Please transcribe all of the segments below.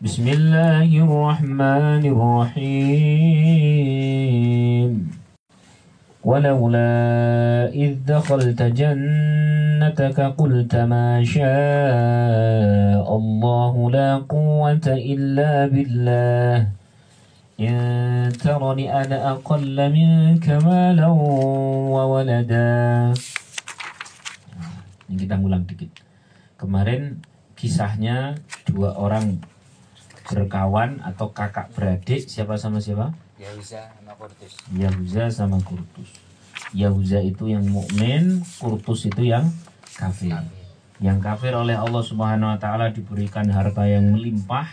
بسم الله الرحمن الرحيم. ولولا إذ دخلت جنتك قلت ما شاء الله لا قوة إلا بالله. إن ترني أنا أقل منك مالا وولدا. Ini kita ngulang dikit. Kemarin kisahnya dua orang berkawan atau kakak beradik siapa sama siapa? Yahuza sama Kurtus. Yahuza sama Kurtus. Yahuza itu yang mukmin, Kurtus itu yang kafir. Yang kafir oleh Allah Subhanahu wa taala diberikan harta yang melimpah,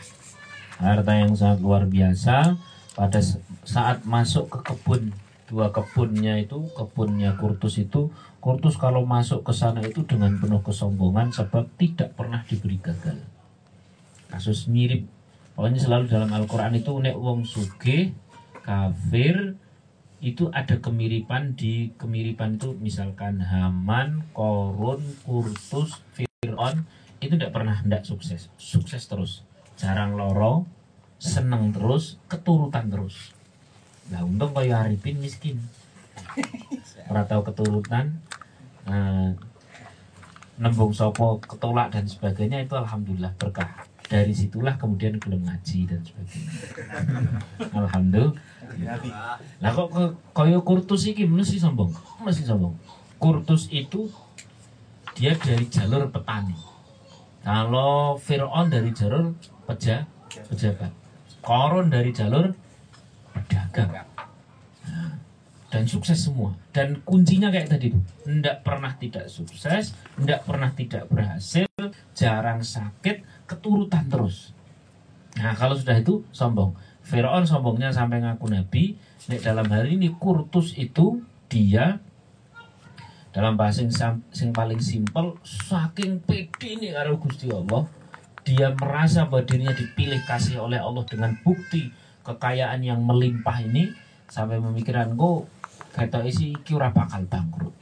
harta yang sangat luar biasa pada saat masuk ke kebun dua kebunnya itu kebunnya Kurtus itu Kurtus kalau masuk ke sana itu dengan penuh kesombongan sebab tidak pernah diberi gagal kasus mirip pokoknya selalu dalam Al-Quran itu nek wong suge kafir itu ada kemiripan di kemiripan itu misalkan Haman, Korun, Kurtus, Fir'aun itu tidak pernah tidak sukses. Sukses terus. Jarang loro seneng terus keturutan terus. Nah untung kaya Arifin miskin. Ora tahu keturutan eh, Nembung sopo ketolak dan sebagainya itu Alhamdulillah berkah Dari situlah kemudian gelem ngaji dan sebagainya. Alhamdulillah. Lah kok kaya kurtus iki mesti sombong. Mesti sombong. Kurtus itu dia dari jalur petani. Kalau Fir'aun dari jalur peja, pejabat. Korun dari jalur pedagang. Dan sukses semua. Dan kuncinya kayak tadi tuh tidak pernah tidak sukses tidak pernah tidak berhasil jarang sakit keturutan terus. Nah kalau sudah itu sombong. Firaun sombongnya sampai ngaku nabi. Nek dalam hari ini Kurtus itu dia dalam bahasa yang, yang paling simpel saking pede nih karo Gusti Allah dia merasa bahwa dirinya dipilih kasih oleh Allah dengan bukti kekayaan yang melimpah ini sampai memikirkan go kata isi iki ora bakal bangkrut.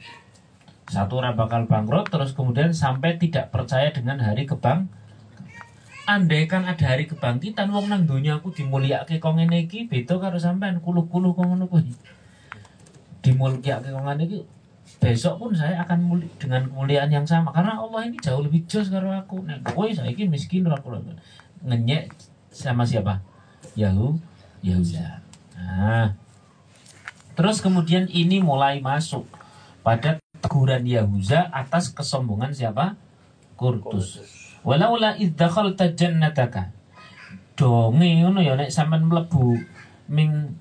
Satu ora bakal bangkrut terus kemudian sampai tidak percaya dengan hari kebang andai kan ada hari kebangkitan wong nang dunia aku dimulyakake kok ngene iki beda karo sampean kuluh-kuluh kok ngono kuwi. Dimulyakake kok besok pun saya akan muli, dengan kemuliaan yang sama. Karena Allah ini jauh lebih jos karo aku. Nah kowe saiki miskin ora kula ngenyek sama siapa? Yahu Yahuza nah. Terus kemudian ini mulai masuk pada teguran Yahuza atas kesombongan siapa? Kurtus walaula idh dakhalta jannataka. Donge ngono ya nek sampean mlebu ming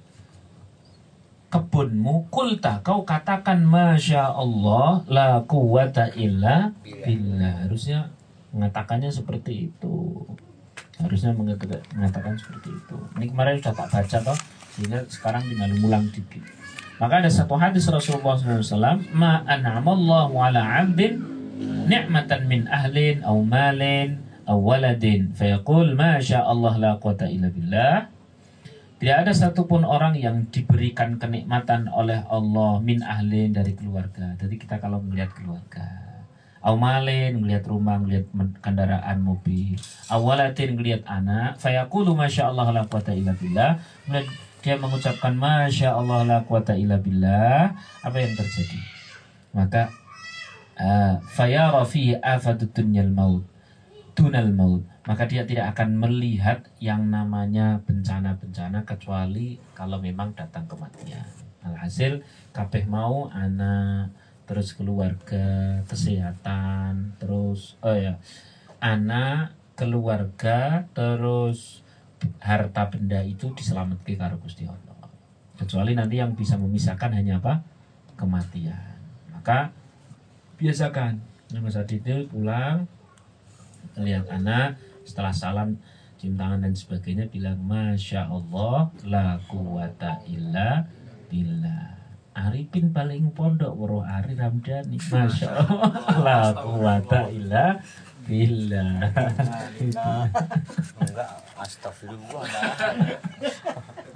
kebunmu kulta kau katakan masya Allah la quwata illa billah. Harusnya mengatakannya seperti itu. Harusnya mengatakan, seperti itu. Ini kemarin sudah tak baca toh sehingga sekarang tinggal ngulang dikit. Maka ada satu hadis Rasulullah SAW ma an'amallahu ala abdin ni'matan min ahlin aw malin aw waladin fayaqul masya Allah la quwata illa billah tidak ada satupun orang yang diberikan kenikmatan oleh Allah min ahlin dari keluarga. Jadi kita kalau melihat keluarga, awmalin melihat rumah, melihat kendaraan mobil, awalatin melihat anak, fayaqulu masya Allah la quwata illa billah. Dia mengucapkan masya Allah la quwata illa billah. Apa yang terjadi? Maka fayara fi afatut dunyal maut dunal maut. Maka dia tidak akan melihat yang namanya bencana-bencana kecuali kalau memang datang kematian. Alhasil kabeh mau anak terus keluarga kesehatan terus oh ya anak keluarga terus harta benda itu diselamatkan karo Gusti Allah. Kecuali nanti yang bisa memisahkan hanya apa? Kematian. Maka biasakan. Mas Aditya pulang lihat anak setelah salam cium tangan dan sebagainya bilang masya Allah la quwata illa billah. Arifin paling pondok waro Ari Ramdhani. Masya Allah la quwata illa billah. Enggak, astagfirullah.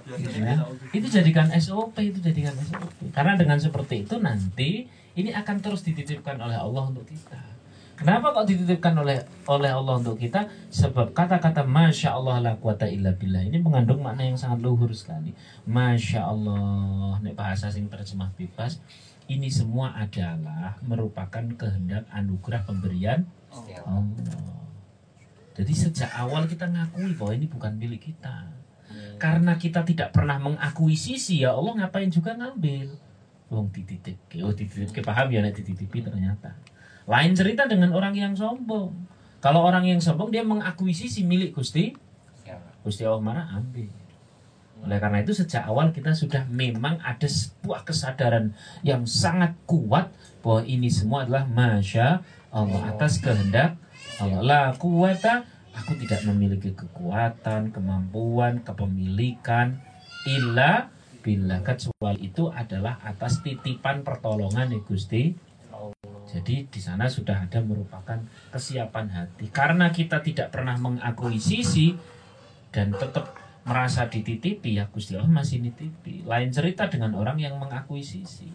Ya, itu jadikan SOP itu jadikan SOP karena dengan seperti itu nanti ini akan terus dititipkan oleh Allah untuk kita Kenapa kok dititipkan oleh oleh Allah untuk kita? Sebab kata-kata Masya Allah la quwata illa billah ini mengandung makna yang sangat luhur sekali. Masya Allah, nek bahasa sing terjemah bebas, ini semua adalah merupakan kehendak anugerah pemberian Allah. Jadi sejak awal kita ngakui bahwa ini bukan milik kita. Karena kita tidak pernah mengakuisisi ya Allah ngapain juga ngambil. Wong dititip, oh dititip, paham ya dititipi ternyata. Lain cerita dengan orang yang sombong. Kalau orang yang sombong dia mengakuisisi milik Gusti, Gusti Allah marah ambil. Oleh karena itu sejak awal kita sudah memang ada sebuah kesadaran yang sangat kuat bahwa ini semua adalah masya Allah atas kehendak Allah. La kuwata aku tidak memiliki kekuatan, kemampuan, kepemilikan illa bila kecuali itu adalah atas titipan pertolongan ya Gusti jadi di sana sudah ada merupakan kesiapan hati. Karena kita tidak pernah mengakuisisi dan tetap merasa dititipi ya Gusti Allah masih nitipi. Lain cerita dengan orang yang mengakuisisi.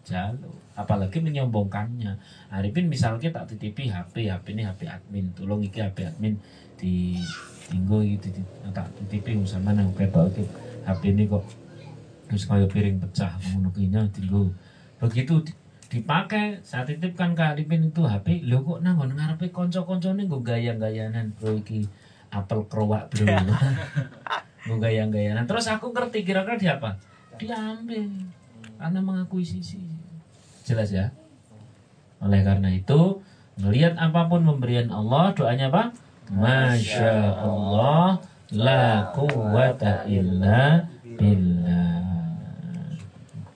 Jalo, apalagi menyombongkannya. Arifin misalnya tak titipi HP, HP ini HP admin, tolong iki HP admin di tinggo gitu tak titipi sama nang HP ini kok terus kayak piring pecah ngono kinya tinggo. Begitu di- dipakai saat titipkan ke Arifin itu HP lo kok nang ngono ngarepe kanca-kancane nggo gayang-gayanan? Bro iki apel kerowak bro nggo gayang-gayanan. Terus aku ngerti kira-kira dia apa? Diambil karena mengakuisisi. Jelas ya? Oleh karena itu melihat apa pun pemberian Allah doanya apa? Masya Allah la quwata illa billah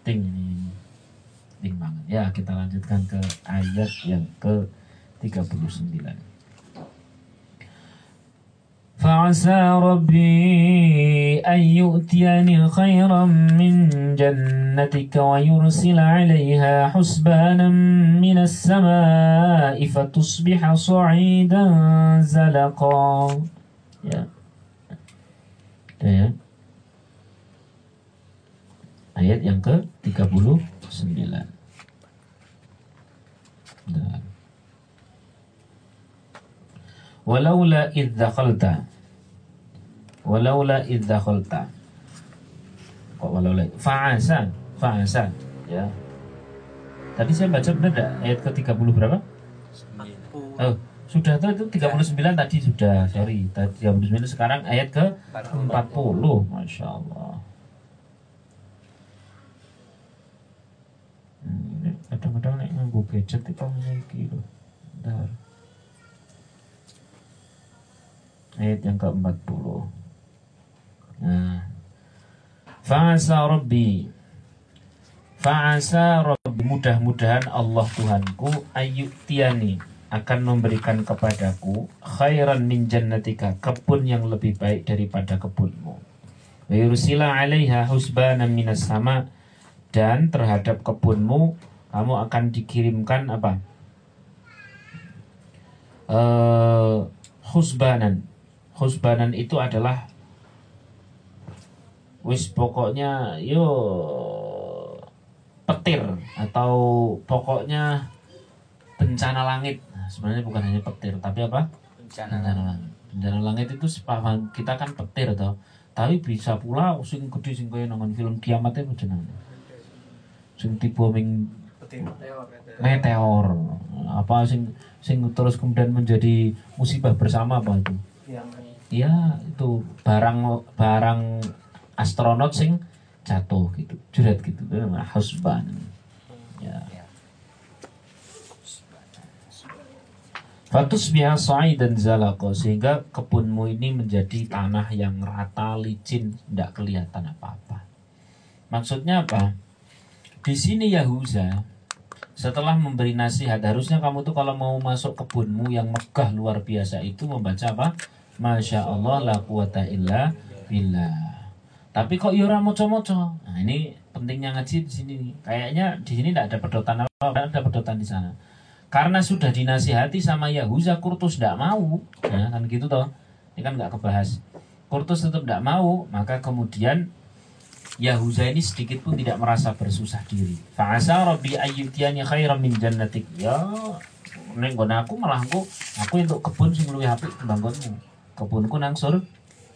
penting ini penting banget ya kita lanjutkan ke ayat yang ke 39 فعسى ربي أن يؤتيني خيرا من جنتك ويرسل عليها حسبانا من السماء فتصبح صعيدا زلقا ya. Ada ya. Ayat yang ke 39 Bentar. Walaula idh dakhalta. Walaula idh dakhalta. Kok walaula? Fa'asa. Fa'asa. Ya. Tadi saya baca benar enggak? Ayat ke 30 berapa? Oh, sudah tuh itu 39 tadi sudah Sorry, tadi 39 sekarang ayat ke 40 Masya Allah Hmm, ini Kadang-kadang nek nganggo gadget itu iki lho. Bentar. Ayat yang ke-40. Nah. Fa'asa Rabbi. Fa'asa Rabbi. Mudah-mudahan Allah Tuhanku Ayyuktiani Akan memberikan kepadaku Khairan min jannatika Kebun yang lebih baik daripada kebunmu. Wa yursila alaiha husbanan minas sama Dan terhadap kebunmu Kamu akan dikirimkan apa? Eh husbanan husbanan itu adalah wis pokoknya yo petir atau pokoknya bencana langit. Nah, sebenarnya bukan hanya petir tapi apa? Bencana bencana langit. bencana langit itu sepaham kita kan petir toh. Tapi bisa pula sing gede sing kaya nonton film kiamat itu jenenge sing tiba ming meteor apa sing sing terus kemudian menjadi musibah bersama apa itu? Iya itu barang barang astronot sing jatuh gitu juret gitu. Itu namanya husban ya. Fatus biha dan zalako sehingga kebunmu ini menjadi tanah yang rata licin tidak kelihatan apa-apa. Maksudnya apa? Di sini Yahuza setelah memberi nasihat harusnya kamu tuh kalau mau masuk kebunmu yang megah luar biasa itu membaca apa? Masya Allah la quwata illa billah. Tapi kok yura moco-moco? Nah ini pentingnya ngaji di sini. Kayaknya di sini tidak ada pedotan apa, tidak ada pedotan di sana. Karena sudah dinasihati sama Yahuza, Kurtus tidak mau, ya kan gitu toh. Ini kan nggak kebahas. Kurtus tetap tidak mau, maka kemudian Yahuza ini sedikit pun tidak merasa bersusah diri. Fa'asa rabbi ayyutiyani khairan min jannatik. Ya, ning aku malah aku aku untuk kebun sing luwih apik timbang. Kebunku nang sur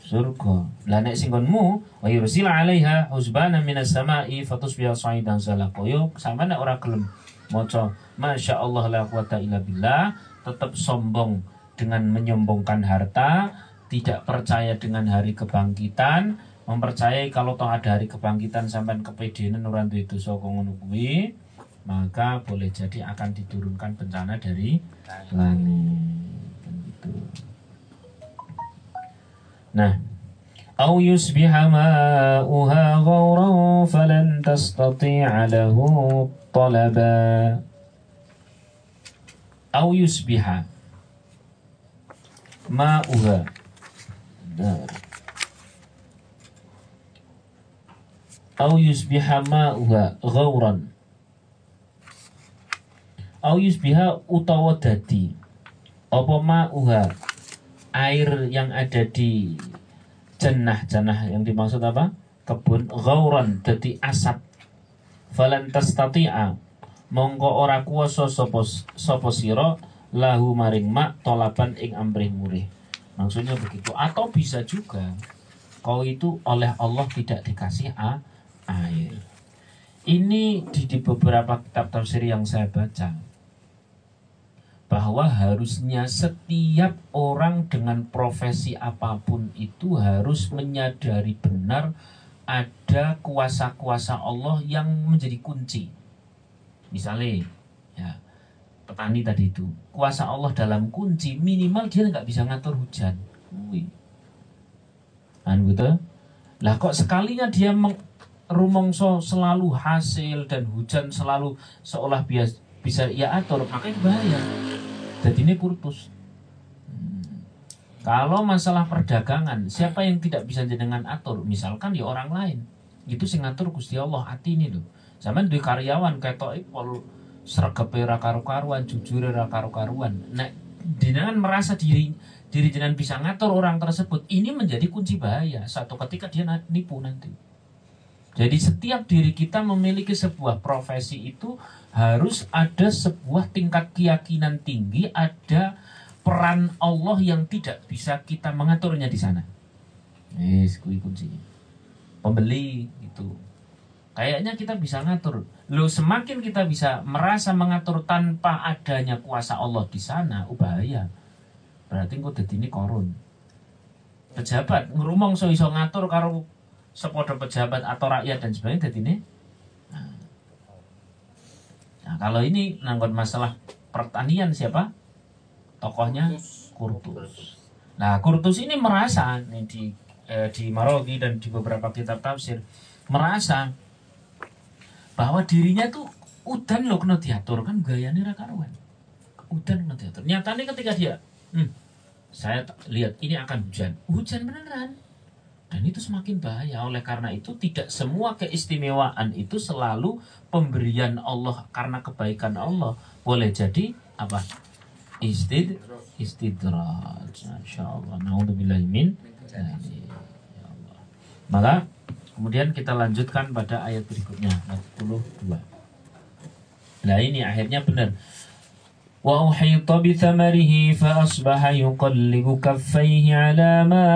surga. Lah nek sing nggonmu wa yursila 'alaiha husbana minas sama'i fatusbiha sa'idan zalaqa. Yo sama nek ora gelem maca Masya Allah la quwata illa billah tetap sombong dengan menyombongkan harta tidak percaya dengan hari kebangkitan mempercayai kalau toh ada hari kebangkitan sampai kepedean nuran itu sokong kuwi maka boleh jadi akan diturunkan bencana dari langit kan gitu. Nah, au yusbiha ma'uha ghawran falan tastati'a lahu talaba. Au yusbiha ma'uha. Nah. au yusbiha ma'uha ghauran. Au yusbiha utawa dadi. Apa ma'uha? Air yang ada di jenah-jenah yang dimaksud apa? Kebun ghauran dadi asap. Falan tastati'a. Mongko ora kuasa sopo siro lahu maring mak tolapan ing amrih murih. Maksudnya begitu. Atau bisa juga kau itu oleh Allah tidak dikasih a air ini di, di beberapa kitab tafsir yang saya baca bahwa harusnya setiap orang dengan profesi apa pun itu harus menyadari benar ada kuasa-kuasa Allah yang menjadi kunci. Misalnya, ya petani tadi itu kuasa Allah dalam kunci minimal dia nggak bisa ngatur hujan. Gitu? Lah kok sekalinya dia rumongso selalu hasil dan hujan selalu seolah bias, bisa ia atur, makanya bahaya. Jadi ini kurtus. Hmm. Kalau masalah perdagangan, siapa yang tidak bisa jenengan atur? Misalkan ya orang lain. Itu sing ngatur Gusti Allah hati ini loh. Sama di karyawan ketok pol sregepe ra karu-karuan, jujur ra karu-karuan. Nah, jenengan merasa diri diri jenengan bisa ngatur orang tersebut, ini menjadi kunci bahaya. Satu ketika dia nipu nanti. Jadi setiap diri kita memiliki sebuah profesi itu harus ada sebuah tingkat keyakinan tinggi, ada peran Allah yang tidak bisa kita mengaturnya di sana. Yes. Pembeli itu. Kayaknya kita bisa ngatur. Lo semakin kita bisa merasa mengatur tanpa adanya kuasa Allah di sana, oh bahaya. Berarti kok ini korun. Pejabat ngerumong so iso ngatur karo sepodo pejabat atau rakyat dan sebagainya jadi ini. Nah kalau ini nanggut masalah pertanian siapa? Tokohnya Kurtus. Nah Kurtus ini merasa nih di eh, di Marogi dan di beberapa kitab tafsir merasa bahwa dirinya tuh udan loh kena diatur kan gayanya rakaruan udan kena diatur. Nyatanya ketika dia hmm, saya lihat ini akan hujan. Hujan beneran dan itu semakin bahaya. Oleh karena itu tidak semua keistimewaan itu selalu pemberian Allah karena kebaikan Allah. Boleh jadi apa? Istid istidraj. Min ya Allah. Maka kemudian kita lanjutkan pada ayat berikutnya 42. Nah ini akhirnya benar. وأحيط بثمره فأصبح يقلب كفيه على ما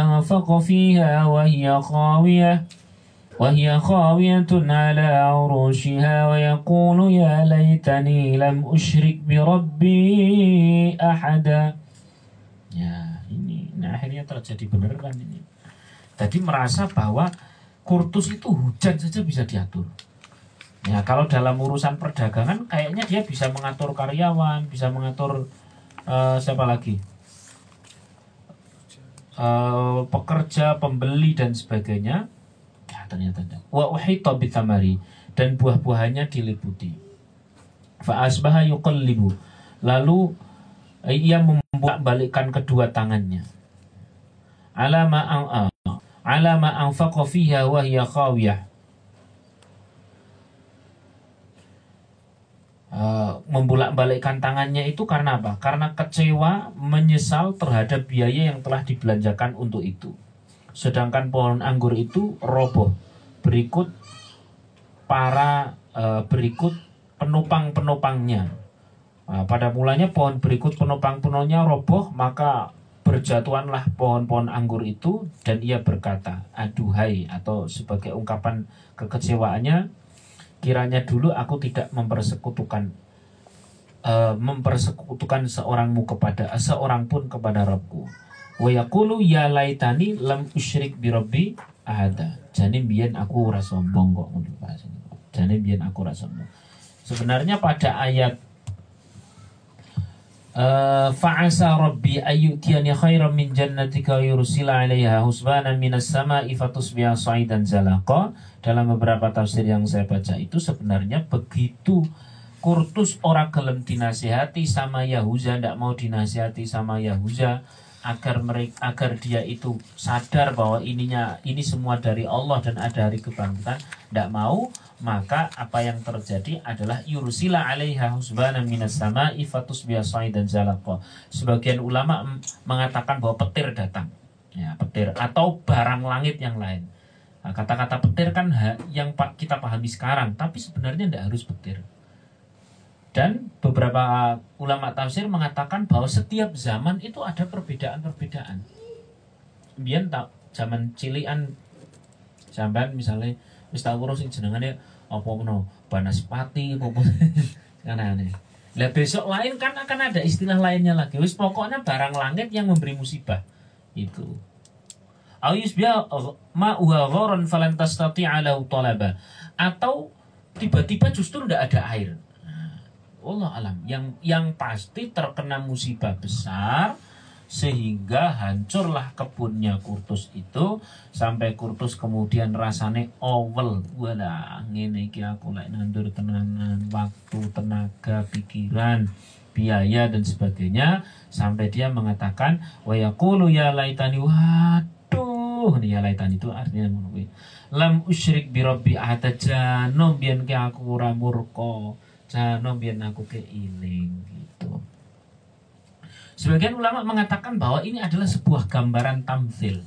أنفق فيها وهي خاوية وهي خاوية على عروشها ويقول يا ليتني لم أشرك بربي أحدا Ya ini, nah akhirnya terjadi beneran ini. Tadi merasa bahwa kurtus itu hujan saja bisa diatur. Ya kalau dalam urusan perdagangan kayaknya dia bisa mengatur karyawan, bisa mengatur uh, siapa lagi? Uh, pekerja, pembeli dan sebagainya. Ya ternyata. Wa uhita bitamari dan buah-buahannya diliputi. Fa asbaha yuqallibu. Lalu ia membuat balikkan kedua tangannya. Alama alama anfaqa fiha wa hiya khawiyah Uh, membulak-balikkan tangannya itu karena apa? Karena kecewa, menyesal terhadap biaya yang telah dibelanjakan untuk itu. Sedangkan pohon anggur itu roboh. Berikut para uh, berikut penopang-penopangnya. Nah, pada mulanya pohon berikut penopang-penopangnya roboh, maka berjatuhanlah pohon-pohon anggur itu dan ia berkata, aduhai atau sebagai ungkapan kekecewaannya, kiranya dulu aku tidak mempersekutukan uh, mempersekutukan seorangmu kepada seorang pun kepada Rabbku. Wa yaqulu ya laitani lam usyrik bi rabbi ahada. Jane biyen aku ora sombong kok ngono bahasane. Jane biyen aku ora sombong. Sebenarnya pada ayat Uh, fa'asa rabbi ayyutiyani khairan min jannatika yursila 'alaiha husbanan minas sama'i fatusbiha sa'idan zalaqa. Dalam beberapa tafsir yang saya baca itu sebenarnya begitu Kurtus orang gelem dinasihati sama Yahuza ndak mau dinasihati sama Yahuza agar mereka agar dia itu sadar bahwa ininya ini semua dari Allah dan ada hari kebangkitan tidak mau maka apa yang terjadi adalah yursila alaiha husbana minas sama ifatus biasai dan zalaqa sebagian ulama mengatakan bahwa petir datang. Ya petir atau barang langit yang lain. Nah, kata-kata petir kan yang kita pahami sekarang tapi sebenarnya tidak harus petir. Dan beberapa ulama tafsir mengatakan bahwa setiap zaman itu ada perbedaan-perbedaan. Biar tak zaman cilian sampean misalnya wis tak urus jenengane apa meno banaspati apa kan aneh. Lah besok lain kan akan ada istilah lainnya lagi. Wis pokoknya barang langit yang memberi musibah. Itu. Biya ma huwa gharan falan tastati'a lahu talaba. Atau tiba-tiba justru tidak ada air Allah alam yang yang pasti terkena musibah besar sehingga hancurlah kebunnya Kurtus itu sampai Kurtus kemudian rasane owel. Wala ngene iki aku lek nandur tenanan waktu tenaga pikiran biaya dan sebagainya. Sampai dia mengatakan wa yaqulu ya laitani waduh ya laitani itu artinya lam usyrik bi rabbi ahada biyen ke aku ora murka. Jano biar aku keiling gitu. Sebagian ulama mengatakan bahwa ini adalah sebuah gambaran tamsil.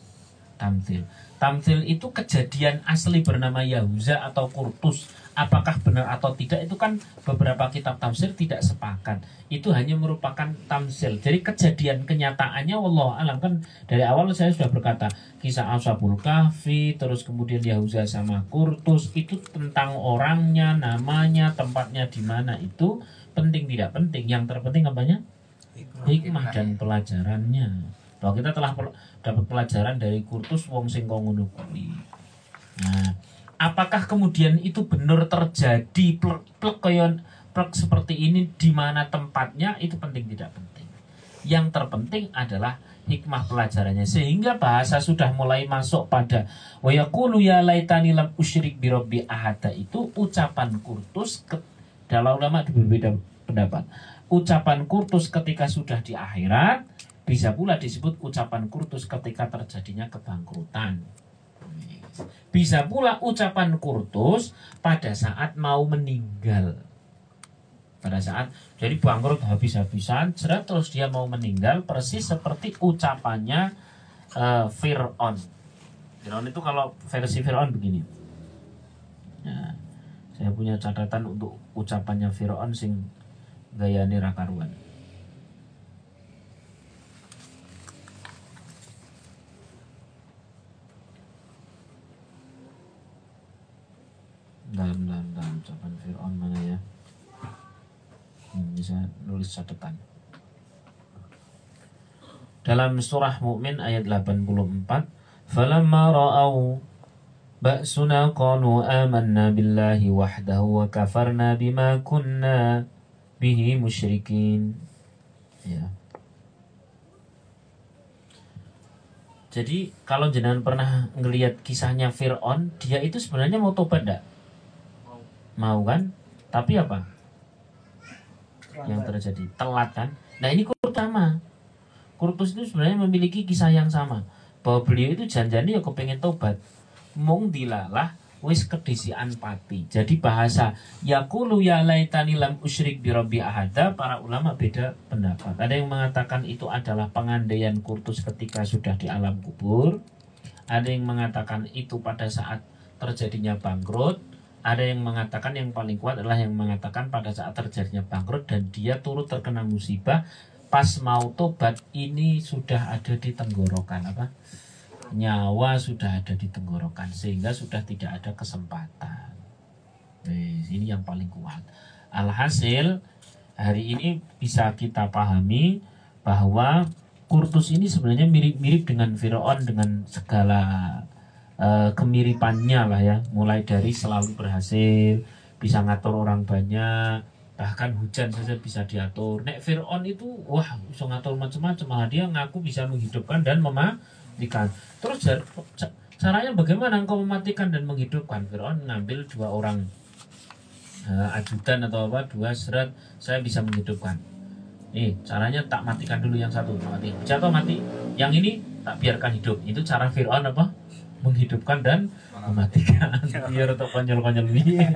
Tamsil. Tamsil itu kejadian asli bernama Yahuza atau Kurtus. Apakah benar atau tidak itu kan beberapa kitab tafsir tidak sepakat. Itu hanya merupakan tamsil jadi kejadian kenyataannya Allah alam. Kan dari awal saya sudah berkata kisah Ashabul Kahfi terus kemudian Yahuza sama Kurtus itu tentang orangnya namanya tempatnya di mana itu penting tidak penting. Yang terpenting apanya hikmah dan pelajarannya. Bahwa kita telah dapat pelajaran dari Kurtus wong sing Nah, apakah kemudian itu benar terjadi plek plek koyon plek seperti ini di mana tempatnya? Itu penting tidak penting. Yang terpenting adalah hikmah pelajarannya. Sehingga bahasa sudah mulai masuk pada wa yaqulu ya laitani lam usyrik bi ahada. Itu ucapan kurtus ke, dalam ulama berbeda pendapat. Ucapan kurtus ketika sudah di akhirat bisa pula disebut ucapan kurtus ketika terjadinya kebangkrutan. Bisa pula ucapan kurtus pada saat mau meninggal. Pada saat jadi bangkrut habis-habisan, terus dia mau meninggal persis seperti ucapannya uh, Fir'aun. Fir'aun itu kalau versi Fir'aun begini. Nah, saya punya catatan untuk ucapannya Fir'aun sing gaya nirakaruan. dalam dalam dalam ucapan Fir'aun mana ya hmm, bisa nulis catatan dalam surah Mukmin ayat 84 falamma ra'au ba'suna qalu amanna billahi wahdahu wa kafarna bima kunna bihi musyrikin. Ya. Jadi kalau jenengan pernah ngelihat kisahnya Fir'aun, dia itu sebenarnya mau tobat enggak? mau. Kan? Tapi apa? Yang terjadi. Telat kan? Nah ini Kurtama Kurtus itu sebenarnya memiliki kisah yang sama. Bahwa beliau itu janjani ya kepengen tobat. Mung dilalah wis kedisian pati. Jadi bahasa yakulu ya laitani lam usyrik bi rabbi ahada para ulama beda pendapat. Ada yang mengatakan itu adalah pengandaian kurtus ketika sudah di alam kubur. Ada yang mengatakan itu pada saat terjadinya bangkrut. Ada yang mengatakan yang paling kuat adalah yang mengatakan pada saat terjadinya bangkrut dan dia turut terkena musibah pas mau tobat ini sudah ada di tenggorokan apa nyawa sudah ada di tenggorokan sehingga sudah tidak ada kesempatan. Nah, ini yang paling kuat. Alhasil hari ini bisa kita pahami bahwa Kurtus ini sebenarnya mirip-mirip dengan Firaun dengan segala uh, kemiripannya lah ya, mulai dari selalu berhasil, bisa ngatur orang banyak, bahkan hujan saja bisa diatur. Nek Firaun itu wah bisa ngatur macam-macam, dia ngaku bisa menghidupkan dan mematikan. Terus caranya bagaimana engkau mematikan dan menghidupkan? Firaun ngambil dua orang uh, ajudan atau apa, dua serat, saya bisa menghidupkan. Nih, caranya tak matikan dulu yang satu, mati. Jatuh mati. Yang ini tak biarkan hidup. Itu cara Firaun apa? Menghidupkan dan mematikan. Biar untuk konyol-konyol ini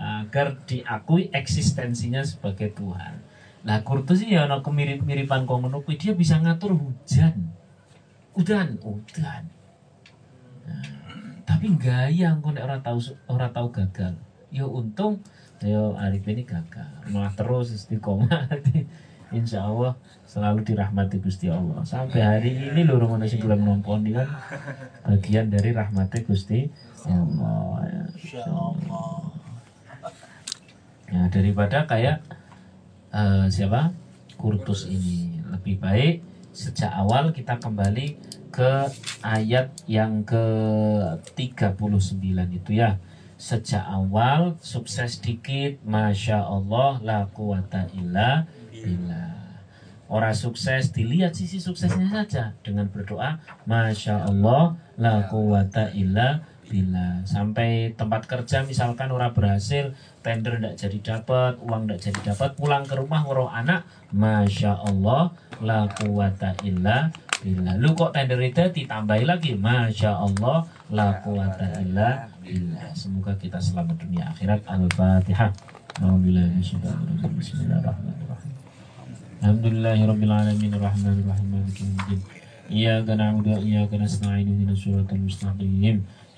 agar diakui eksistensinya sebagai Tuhan. Nah, Kurtus ya ono kemirip-miripan kau menukui dia bisa ngatur hujan. Udan, udan. Nah, tapi gaya engkau nek orang tahu orang tahu gagal. Yo untung yo Arif ini gagal. Malah terus istiqomah. Insya Allah selalu dirahmati Gusti Allah sampai hari ini lho rumah nasi bulan nompon kan bagian dari rahmati Gusti Allah. Ya. Allah. Ya, daripada kayak uh, siapa Kurtus ini lebih baik sejak awal kita kembali ke ayat yang ke 39 itu ya. Sejak awal sukses dikit masya Allah la quwata illa billah. Orang sukses dilihat sisi suksesnya saja dengan berdoa masya Allah la quwata illa bila sampai tempat kerja misalkan orang berhasil tender tidak jadi dapat uang tidak jadi dapat pulang ke rumah ngurung anak masya Allah la quwata illa bila lu kok tender itu ditambahi lagi? Masya Allah la quwata illa bila semoga kita selamat dunia akhirat. Al-fatihah. Bismillahirrahmanirrahim Alhamdulillahirrahmanirrahim Rahmanirrahim Maliki Iyyaka na'budu wa iyyaka nasta'in ihdinas siratal mustaqim